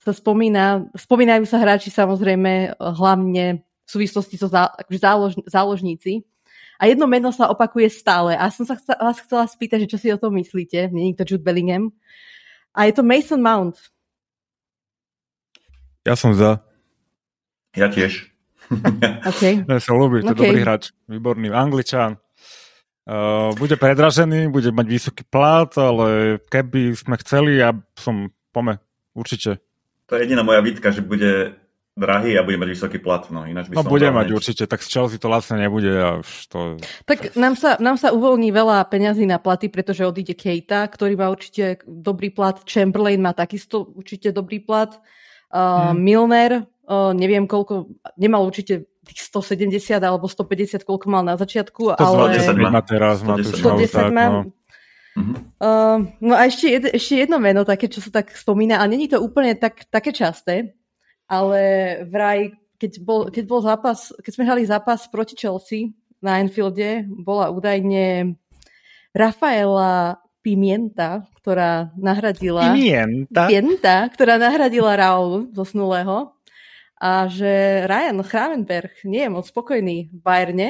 sa spomína, spomínajú sa hráči samozrejme hlavne v súvislosti so zá, akože zálož, záložníci. A jedno meno sa opakuje stále. A som sa chca, vás chcela spýtať, že čo si o tom myslíte. Je to Jude Bellingham. A je to Mason Mount. Ja som za. Ja tiež. okay. Ja sa ľúbi, to okay. dobrý hráč. Výborný angličan. Uh, bude predražený, bude mať vysoký plat, ale keby sme chceli, ja som, pome, určite. To je jediná moja výtka, že bude drahý a bude mať vysoký plat. No, ináč by no bude mať hneď. určite, tak z Chelsea to lacne nebude. A už to... Tak nám sa, nám sa uvoľní veľa peňazí na platy, pretože odíde Kejta, ktorý má určite dobrý plat. Chamberlain má takisto určite dobrý plat. Uh, hmm. Milner, uh, neviem koľko, nemal určite tých 170 alebo 150, koľko mal na začiatku, 110 ale... má teraz, 110 má, 110 tak, má. No. Uh, no a ešte, jed, ešte jedno meno, také, čo sa tak spomína, a není to úplne tak, také časté, ale vraj, keď bol, keď bol zápas, keď sme hrali zápas proti Chelsea na Anfielde, bola údajne Rafaela Pimienta, ktorá nahradila... Pimienta? Pimienta, ktorá nahradila Raul zosnulého a že Ryan Gravenberg nie je moc spokojný v Bayerne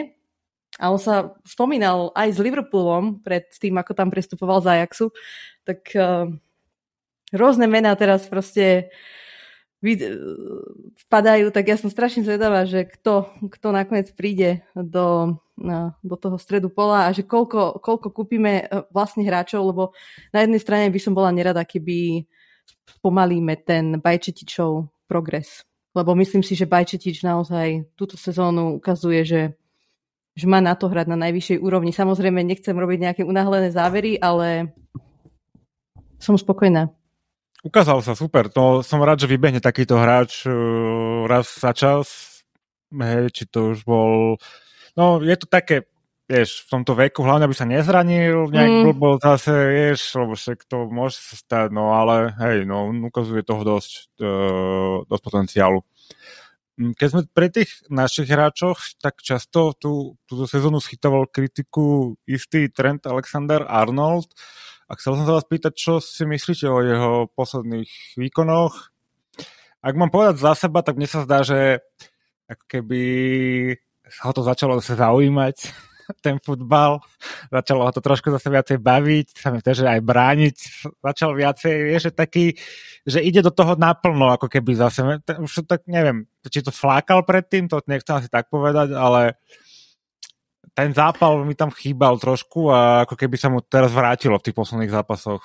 a on sa spomínal aj s Liverpoolom pred tým, ako tam prestupoval z Ajaxu, tak uh, rôzne mená teraz proste vpadajú, tak ja som strašne zvedavá, že kto, kto nakoniec príde do, do toho stredu pola a že koľko, koľko kúpime e, vlastne hráčov, lebo na jednej strane by som bola nerada, keby spomalíme ten Bajčetičov progres. Lebo myslím si, že Bajčetič naozaj túto sezónu ukazuje, že, že má na to hrať na najvyššej úrovni. Samozrejme, nechcem robiť nejaké unáhlené závery, ale som spokojná. Ukázal sa super, to som rád, že vybehne takýto hráč uh, raz za čas, hej, či to už bol, no je to také, vieš, v tomto veku, hlavne aby sa nezranil, nejak mm. blbo zase, vieš, lebo však to môže sa stať, no ale hej, no ukazuje toho dosť, uh, dosť potenciálu. Mm, keď sme pri tých našich hráčoch, tak často tú, túto sezónu schytoval kritiku istý Trent Alexander Arnold, a chcel som sa vás pýtať, čo si myslíte o jeho posledných výkonoch. Ak mám povedať za seba, tak mne sa zdá, že ako keby ho to začalo zase zaujímať, ten futbal. Začalo ho to trošku zase viacej baviť, sa že aj brániť. Začal viacej, vieš, že taký, že ide do toho naplno, ako keby zase, už tak neviem, či to flákal predtým, to nechcem asi tak povedať, ale ten zápal mi tam chýbal trošku a ako keby sa mu teraz vrátilo v tých posledných zápasoch.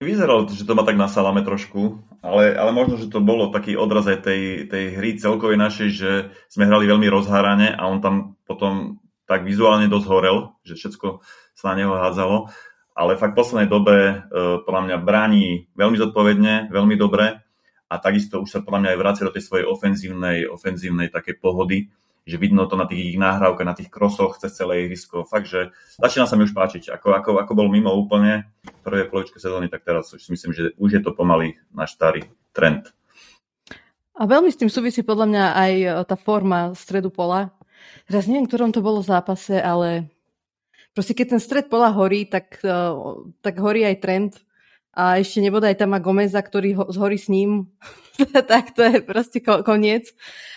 Vyzeralo, že to má tak na salame trošku, ale, ale možno, že to bolo taký odraz aj tej, tej hry celkovej našej, že sme hrali veľmi rozhárane a on tam potom tak vizuálne dosť horel, že všetko sa na neho hádzalo. Ale fakt v poslednej dobe e, podľa mňa bráni veľmi zodpovedne, veľmi dobre a takisto už sa podľa mňa aj vracia do tej svojej ofenzívnej, ofenzívnej také pohody že vidno to na tých ich nahrávkach, na tých krosoch cez celé ihrisko. Fakt, že začína sa mi už páčiť. Ako, ako, ako bol mimo úplne v prvej polovičke sezóny, tak teraz už myslím, že už je to pomaly náš starý trend. A veľmi s tým súvisí podľa mňa aj e, tá forma stredu pola. Teraz neviem, ktorom to bolo zápase, ale proste keď ten stred pola horí, tak, e, tak horí aj trend. A ešte nebodaj tam má Gomeza, ktorý ho, zhorí s ním. tak to je proste koniec.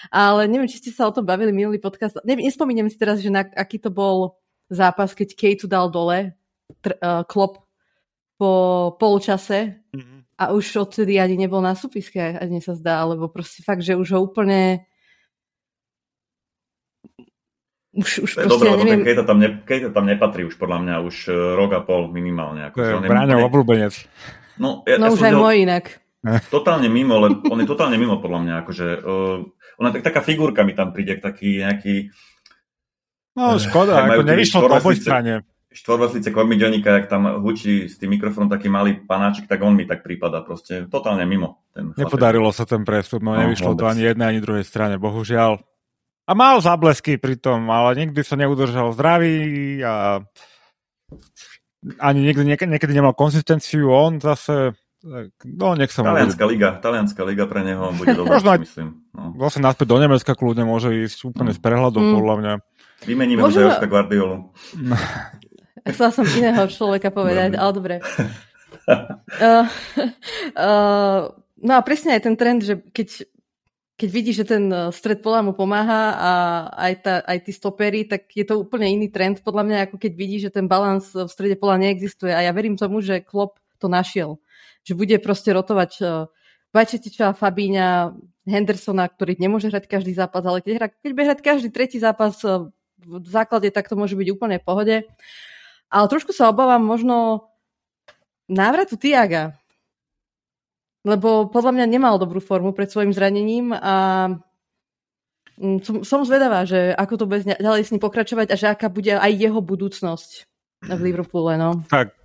Ale neviem, či ste sa o tom bavili minulý podcast. Ne, nespomínam si teraz, že na, aký to bol zápas, keď Kate dal dole tr, uh, klop po polčase mm-hmm. a už odtedy ani nebol na súpiske, ani sa zdá, alebo proste fakt, že už ho úplne už, už to je dobré, ja neviem... Kejta tam, ne, Kejta tam nepatrí už podľa mňa už uh, rok a pol minimálne. Ako, to je Bráňov obľúbenec. No, ja, no ja už aj môj inak. Totálne mimo, ale on je totálne mimo podľa mňa. Akože, uh, ona tak, taká figurka mi tam príde, taký nejaký... No škoda, ako nevyšlo to oboj strane. Štvorvrslice kormidelníka, jak tam hučí s tým mikrofónom taký malý panáčik, tak on mi tak prípada proste. Totálne mimo. Ten Nepodarilo sa ten prestup, no, no nevyšlo vôbec. to ani jednej, ani druhej strane, bohužiaľ. A mal záblesky pri tom, ale nikdy sa neudržal zdravý a ani niekedy, niekedy nemal konzistenciu, on zase No, nech sa Talianská liga, talianská liga pre neho bude dobrá, Možno myslím. No. Vlastne naspäť do Nemecka kľudne môže ísť úplne mm. s prehľadom, mm. podľa mňa. Vymeníme Možno... Jožka Guardiolu. Chcela som iného človeka povedať, ale dobre. uh, uh, no a presne aj ten trend, že keď, keď vidíš, že ten stred pola mu pomáha a aj, tá, aj tí stopery, tak je to úplne iný trend podľa mňa, ako keď vidíš, že ten balans v strede pola neexistuje. A ja verím tomu, že Klopp to našiel že bude proste rotovať uh, Vajčetiča, Fabíňa, Hendersona, ktorý nemôže hrať každý zápas, ale keď, hra, keď bude hrať každý tretí zápas v základe, tak to môže byť úplne v pohode. Ale trošku sa obávam možno návratu Tiaga. Lebo podľa mňa nemal dobrú formu pred svojim zranením a mm, som, som zvedavá, že ako to bude ďalej s ním pokračovať a že aká bude aj jeho budúcnosť v Liverpoole. No. Tak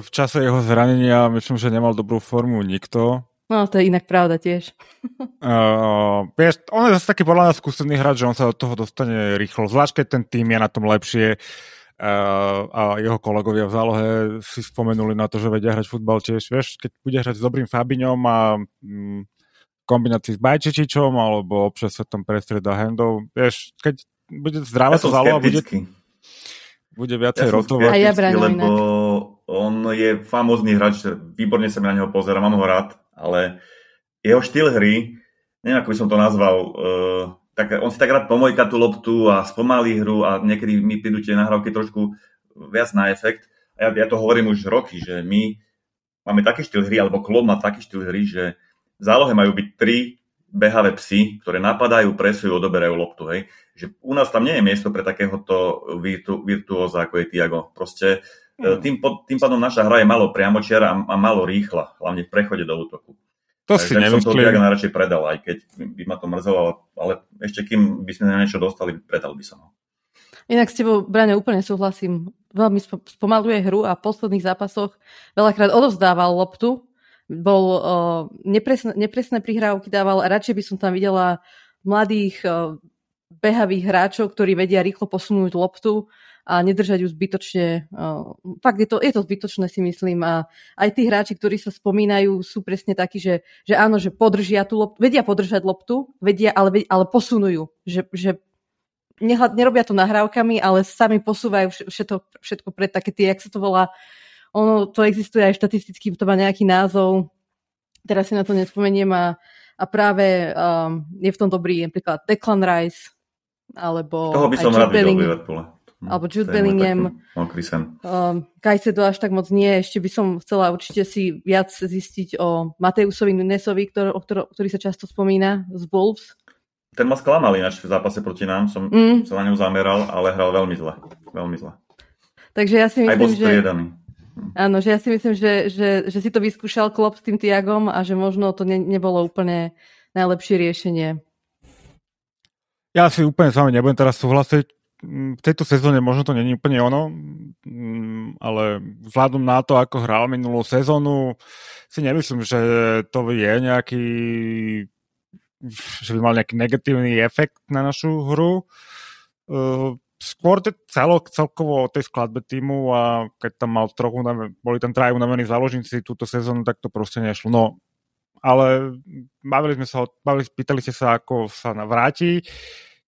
v čase jeho zranenia myslím, že nemal dobrú formu nikto. No, to je inak pravda tiež. uh, vieš, on je zase taký podľa nás skúsený hráč, že on sa do toho dostane rýchlo, zvlášť keď ten tým je na tom lepšie uh, a jeho kolegovia v zálohe si spomenuli na to, že vedia hrať futbal tiež. Vieš, keď bude hrať s dobrým Fabiňom a um, kombinácii s Bajčečičom alebo občas sa tam prestreda handov, vieš, keď bude zdravá ja to záloha, bude, bude viacej ja rotovať. A ja lebo on je famózny hráč, výborne sa mi na neho pozera, mám ho rád, ale jeho štýl hry, neviem ako by som to nazval, uh, tak on si tak rád pomojka tú loptu a spomalí hru a niekedy mi prídu tie nahrávky trošku viac na efekt. A ja, ja to hovorím už roky, že my máme taký štýl hry, alebo klub má taký štýl hry, že v zálohe majú byť tri behavé psy, ktoré napadajú, presujú, odoberajú loptu. Hej. Že u nás tam nie je miesto pre takéhoto virtu, virtuóza, ako je Tiago. Proste Hmm. Tým, tým pádom naša hra je malo priamočiara a, a malo rýchla, hlavne v prechode do útoku. To Takže si nemyslím. som to tak najradšej predal, aj keď by ma to mrzelo, ale ešte kým by sme na niečo dostali, predal by som ho. Inak s tebou, Brane, úplne súhlasím. Veľmi spomaluje hru a v posledných zápasoch veľakrát odovzdával loptu. Bol uh, nepresné, nepresné prihrávky dával a radšej by som tam videla mladých uh, behavých hráčov, ktorí vedia rýchlo posunúť loptu a nedržať ju zbytočne. Fakt je to, je to zbytočné si myslím a aj tí hráči, ktorí sa spomínajú, sú presne takí, že, že áno, že podržia tú loptu, vedia podržať loptu, vedia, ale, ale posunujú, že, že nehľad, nerobia to nahrávkami, ale sami posúvajú všetko, všetko pred také tie, jak sa to volá, ono to existuje aj štatisticky, to má nejaký názov, teraz si na to nespomeniem a, a práve um, je v tom dobrý napríklad Declan Rice, alebo Toho by som rád videl v Liverpoole. Hm, alebo Jude Bellingham. Um, Kajsedo až tak moc nie. Ešte by som chcela určite si viac zistiť o Mateusovi Nunesovi, ktor, o ktor, ktorý sa často spomína z Wolves. Ten ma sklamal ináč v zápase proti nám. Som mm. sa na ňu zameral, ale hral veľmi zle. Veľmi zle. Takže ja si myslím, Aj že... Áno, že ja si myslím, že, že, že si to vyskúšal Klopp s tým Tiagom a že možno to ne, nebolo úplne najlepšie riešenie. Ja si úplne s vami nebudem teraz súhlasiť v tejto sezóne možno to není úplne ono, ale vzhľadom na to, ako hral minulú sezónu, si nemyslím, že to je nejaký že by mal nejaký negatívny efekt na našu hru. Skôr celo, celkovo o tej skladbe týmu a keď tam mal trochu, boli tam traja unavení záložníci túto sezónu, tak to proste nešlo. No, ale bavili sme sa, bavili, pýtali ste sa, ako sa vráti.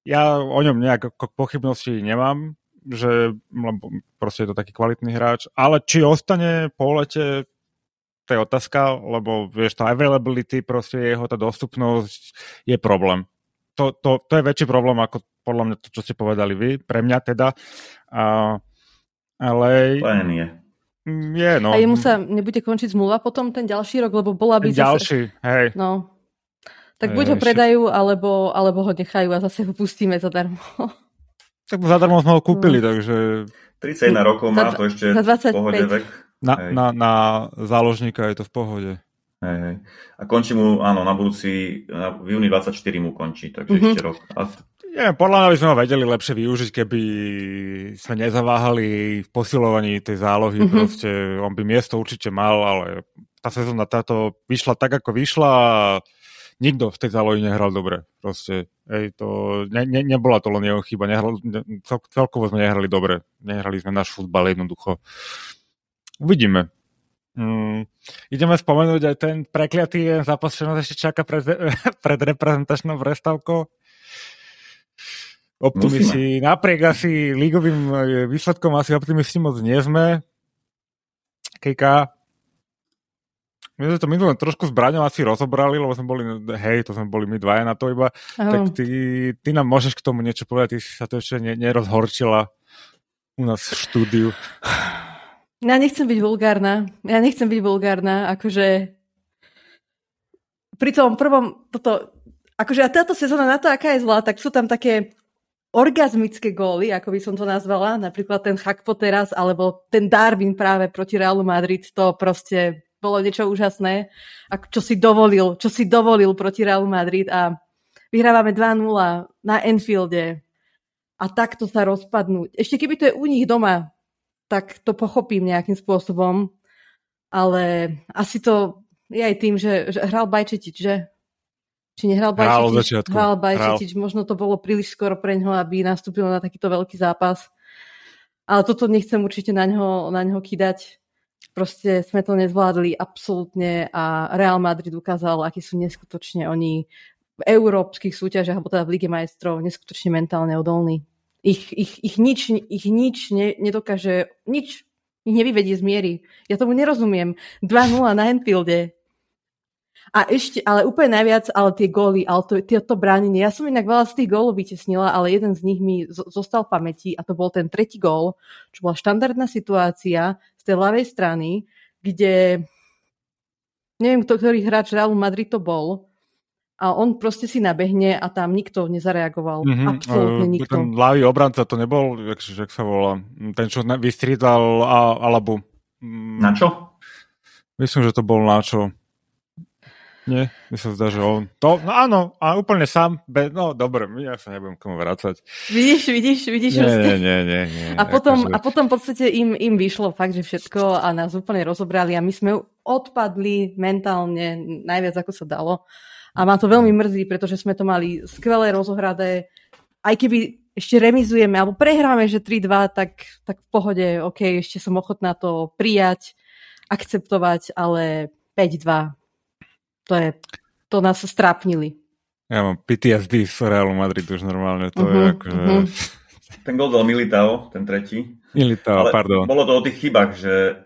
Ja o ňom nejak pochybnosti nemám, že proste je to taký kvalitný hráč, ale či ostane po lete, to je otázka, lebo vieš, tá availability, proste jeho tá dostupnosť je problém. To, to, to je väčší problém ako podľa mňa to, čo ste povedali vy, pre mňa teda. A, ale... Len je. Mm, je, no. A jemu sa nebude končiť zmluva potom ten ďalší rok, lebo bola by... Ten zase... ďalší, hej. No, tak buď ho predajú, alebo, alebo ho nechajú a zase ho pustíme zadarmo. Tak zadarmo sme ho kúpili, no. takže... 31 rokov má, to ešte za 25. pohode vek. Na, na, na záložníka je to v pohode. Hej, hej. A končí mu, áno, na budúci, na, v júni 24 mu končí, takže mm-hmm. ešte rok. A... Ja, podľa mňa by sme ho vedeli lepšie využiť, keby sme nezaváhali v posilovaní tej zálohy. Mm-hmm. Proste on by miesto určite mal, ale tá sezóna táto vyšla tak, ako vyšla a nikto v tej zálohy nehral dobre. Proste, ej, to, ne, ne, nebola to len jeho chyba. Nehral, ne, cel, celkovo sme nehrali dobre. Nehrali sme náš futbal jednoducho. Uvidíme. Mm, ideme spomenúť aj ten prekliatý zápas, čo nás ešte čaká pred, pred reprezentačnou prestávkou. Optimisti, Musíme. napriek asi lígovým e, výsledkom asi optimisti moc nie sme. Kejka, my sme to minulé trošku s Braňom asi rozobrali, lebo sme boli, hej, to sme boli my dvaja na to iba. Oh. Tak ty, ty nám môžeš k tomu niečo povedať, ty si sa to ešte nerozhorčila u nás v štúdiu. Ja nechcem byť vulgárna. Ja nechcem byť vulgárna, akože pri tom prvom, toto, akože a táto sezóna na to, aká je zlá, tak sú tam také orgazmické góly, ako by som to nazvala, napríklad ten Chakpo teraz, alebo ten Darwin práve proti Realu Madrid, to proste bolo niečo úžasné, čo si dovolil, čo si dovolil proti Realu Madrid a vyhrávame 2-0 na Enfielde a takto sa rozpadnúť. Ešte keby to je u nich doma, tak to pochopím nejakým spôsobom. Ale asi to je aj tým, že, že hral Bajčetič, že? Či nehral Bajčetič? Hral, hral Bajčetič. Hral. Možno to bolo príliš skoro pre ňoho, aby nastúpil na takýto veľký zápas. Ale toto nechcem určite na ňo, na ňo kydať. Proste sme to nezvládli absolútne a Real Madrid ukázal, akí sú neskutočne oni v európskych súťažiach, alebo teda v Lige majstrov, neskutočne mentálne odolní. Ich, ich, ich nič, ich nič ne, nedokáže, nič ich nevyvedie z miery. Ja tomu nerozumiem. 2-0 na Enfielde. A ešte, ale úplne najviac, ale tie góly, ale to, to bránenie. Ja som inak veľa z tých gólov vytesnila, ale jeden z nich mi zostal v pamäti a to bol ten tretí gól, čo bola štandardná situácia z tej ľavej strany, kde neviem, ktorý hráč Realu Madrid to bol, a on proste si nabehne a tam nikto nezareagoval. Mm-hmm. Absolútne uh, nikto. Ten ľavý obranca to nebol, jak, jak sa volá, ten, čo vystriedal a, alebo... Mm, na čo? Myslím, že to bol na čo. Nie, mi sa zdá, že on... To, no áno, a úplne sám, be, no dobre, ja sa nebudem k tomu vrácať. Vidíš, vidíš, vidíš. Nie, nie, nie, nie, nie. A potom, akože... a potom v podstate im, im vyšlo fakt, že všetko a nás úplne rozobrali a my sme odpadli mentálne najviac, ako sa dalo. A ma to veľmi mrzí, pretože sme to mali skvelé rozohradé. Aj keby ešte remizujeme alebo prehráme, že 3-2, tak, tak v pohode, OK, ešte som ochotná to prijať, akceptovať, ale 5-2, to je, to nás strápnili. Ja mám PTSD z Realu Madrid už normálne, to uh-huh, je mhm, akože... Uh-huh. Ten gol dal Militao, ten tretí. Militao, Ale pardon. Bolo to o tých chybách, že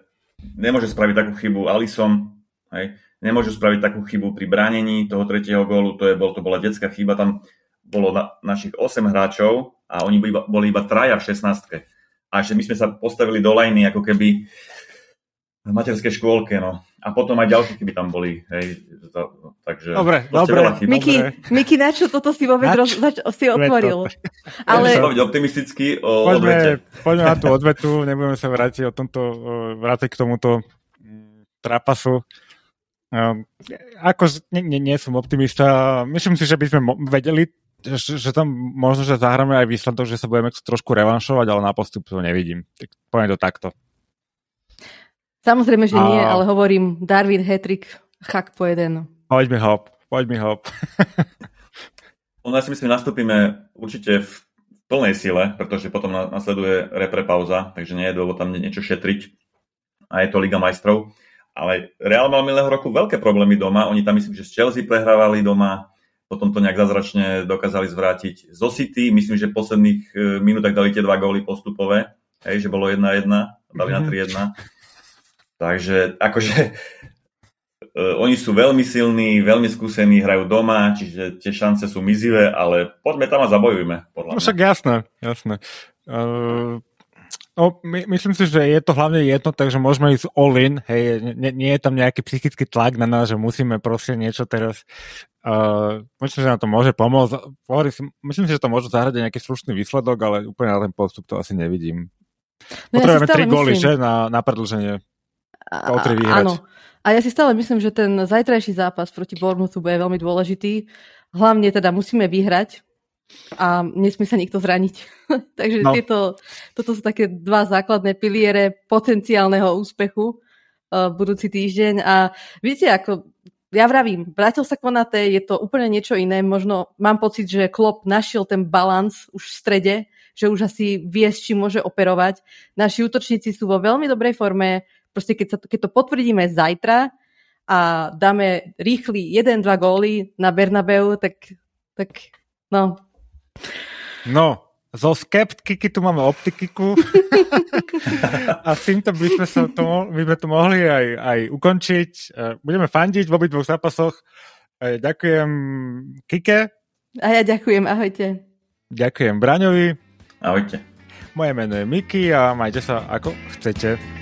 nemôže spraviť takú chybu Alison, hej, nemôžu spraviť takú chybu pri bránení toho tretieho gólu, to, je, bol, to bola detská chyba, tam bolo na, našich 8 hráčov a oni boli iba, boli iba traja v 16. A že my sme sa postavili do lajny ako keby v materskej škôlke, no. A potom aj ďalšie chyby tam boli, hej. Takže dobre, dobre. Miky, Miky, na čo toto si vôbec roz, zač- si otvoril? Ale... sa baviť optimisticky o poďme, odvete. Poďme na tú odvetu, nebudeme sa vrátiť o tomto, vrátiť k tomuto mm, trapasu. Um, ako nie, nie, nie som optimista. Myslím si, že by sme vedeli, že, že tam možno, že zahráme aj výsledok, že sa budeme trošku revanšovať, ale na postup to nevidím. Tak poviem to takto. Samozrejme, že A... nie, ale hovorím Darwin, Hetrik, chak po jeden. Poď mi hop, poď mi hop. ono ja si myslím, nastúpime určite v plnej sile, pretože potom nasleduje repre pauza, takže nie je dôvod tam niečo šetriť. A je to Liga majstrov. Ale Real mal minulého roku veľké problémy doma. Oni tam myslím, že z Chelsea prehrávali doma, potom to nejak zázračne dokázali zvrátiť. Zo City, myslím, že v posledných e, minútach dali tie dva góly postupové, hej, že bolo 1-1, dali mm-hmm. na 3-1. Takže akože uh, oni sú veľmi silní, veľmi skúsení, hrajú doma, čiže tie šance sú mizivé, ale poďme tam a zabojujme. Podľa no však jasné, jasné. Uh, No, my, myslím si, že je to hlavne jedno, takže môžeme ísť all in, hej, nie, nie je tam nejaký psychický tlak na nás, že musíme proste niečo teraz, uh, myslím, že nám to môže pomôcť, myslím si, že to môže zahrať nejaký slušný výsledok, ale úplne na ten postup to asi nevidím. No Potrebujeme ja tri góly, že, na, na predlženie. To vyhrať. Áno. A ja si stále myslím, že ten zajtrajší zápas proti Bournemouthu bude veľmi dôležitý. Hlavne teda musíme vyhrať a nesmie sa nikto zraniť. Takže no. tieto, toto sú také dva základné piliere potenciálneho úspechu uh, budúci týždeň. A viete, ako ja vravím, vrátil sa Konate, je to úplne niečo iné. Možno mám pocit, že Klopp našiel ten balans už v strede, že už asi vie, s čím môže operovať. Naši útočníci sú vo veľmi dobrej forme. Proste keď, sa, keď to potvrdíme zajtra a dáme rýchly 1-2 góly na Bernabeu, tak, tak no. No, zo skeptiky tu máme optikiku a s týmto by sme, sa to, by sme to mohli aj, aj ukončiť. E, budeme fandiť v obidvoch zápasoch. E, ďakujem Kike. A ja ďakujem, ahojte. Ďakujem Braňovi. Ahojte. Moje meno je Miki a majte sa ako chcete.